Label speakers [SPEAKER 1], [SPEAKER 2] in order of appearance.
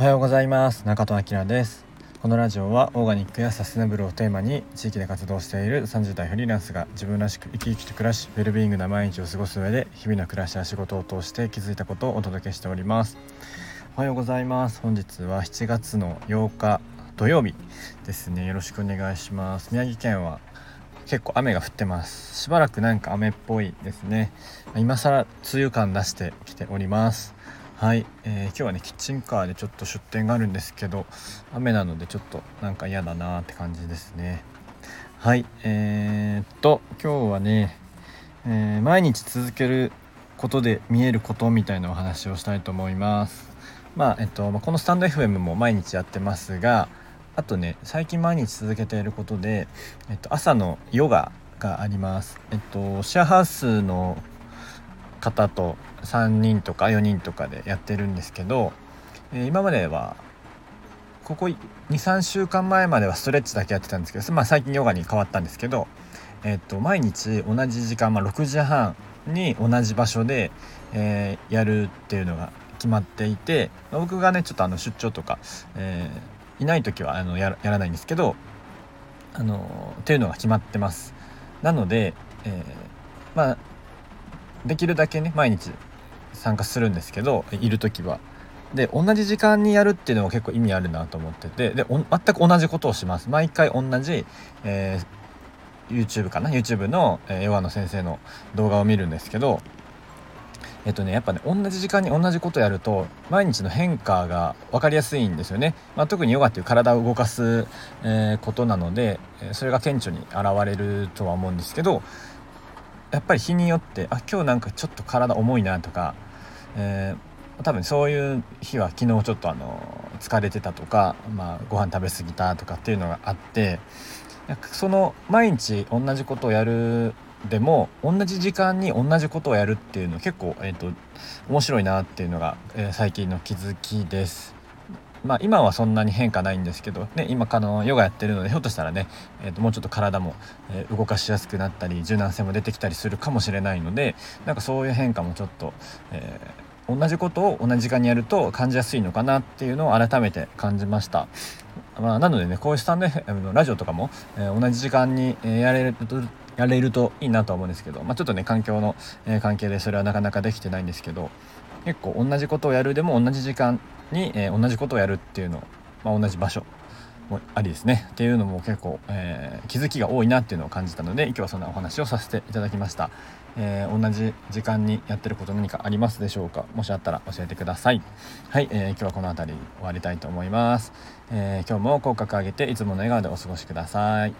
[SPEAKER 1] おはようございます。中戸明です。このラジオはオーガニックやサステナブルをテーマに地域で活動している30代フリーランスが自分らしく生き生きと暮らしウェルビーイングな毎日を過ごす上で日々の暮らしや仕事を通して気づいたことをお届けしております。おはようございます。本日は7月の8日土曜日ですね。よろしくお願いします。宮城県は結構雨が降ってます。しばらくなんか雨っぽいですね。今更梅雨感出してきております。はい、えー、今日はねキッチンカーでちょっと出店があるんですけど雨なのでちょっとなんか嫌だなって感じですね。はいえー、っと今日はね、えー、毎日続けることで見えることみたいなお話をしたいと思います。まあえっと、このスタンド FM も毎日やってますがあとね最近毎日続けていることで、えっと、朝のヨガがあります。えっとシェアハウスの方と3人とか4人とかでやってるんですけど、え、今まではここ23週間前まではストレッチだけやってたんですけど、まあ、最近ヨガに変わったんですけど、え、っと毎日同じ時間、まあ、6時半に同じ場所で、えー、やるっていうのが決まっていて僕がねちょっとあの出張とか、えー、いない時はあのやらないんですけどあのっていうのが決まってます。なので、えー、まあできるだけね毎日参加するんですけどいる時は。で同じ時間にやるっていうのも結構意味あるなと思っててで全く同じことをします。毎回同じ、えー、YouTube かな？YouTube の、えー、ヨガの先生の動画を見るんですけどえっとねやっぱね同じ時間に同じことやると毎日の変化が分かりやすいんですよね、まあ、特にヨガっていう体を動かす、えー、ことなのでそれが顕著に現れるとは思うんですけどやっぱり日によってあ今日なんかちょっと体重いなとか、えー、多分そういう日は昨日ちょっとあの疲れてたとか、まあ、ご飯食べ過ぎたとかっていうのがあってその毎日同じことをやるでも同じ時間に同じことをやるっていうの結構、えーと、面白いなっていうのが、えー、最近の気づきです。まあ、今はそんなに変化ないんですけど、ね、今あのヨガやってるのでひょっとしたらね、えー、ともうちょっと体も、え、動かしやすくなったり柔軟性も出てきたりするかもしれないのでなんかそういう変化もちょっと、えー、同じことを同じ時間にやると感じやすいのかなっていうのを改めて感じました。まあ、なのでねこういうスタンドのラジオとかも、えー、同じ時間にやれるとやれるといいなと思うんですけど、まあ、ちょっとね環境の、え、関係でそれはなかなかできてないんですけど結構同じことをやるでも同じ時間に、え、同じことをやるっていうの、まあ、同じ場所。もありですね。っていうのも結構、えー、気づきが多いなっていうのを感じたので今日はそんなお話をさせていただきました、えー、同じ時間にやってること何かありますでしょうか？もしあったら教えてください。はい、えー、今日はこの辺り終わりたいと思います、え今日も口角上げていつもの笑顔でお過ごしください。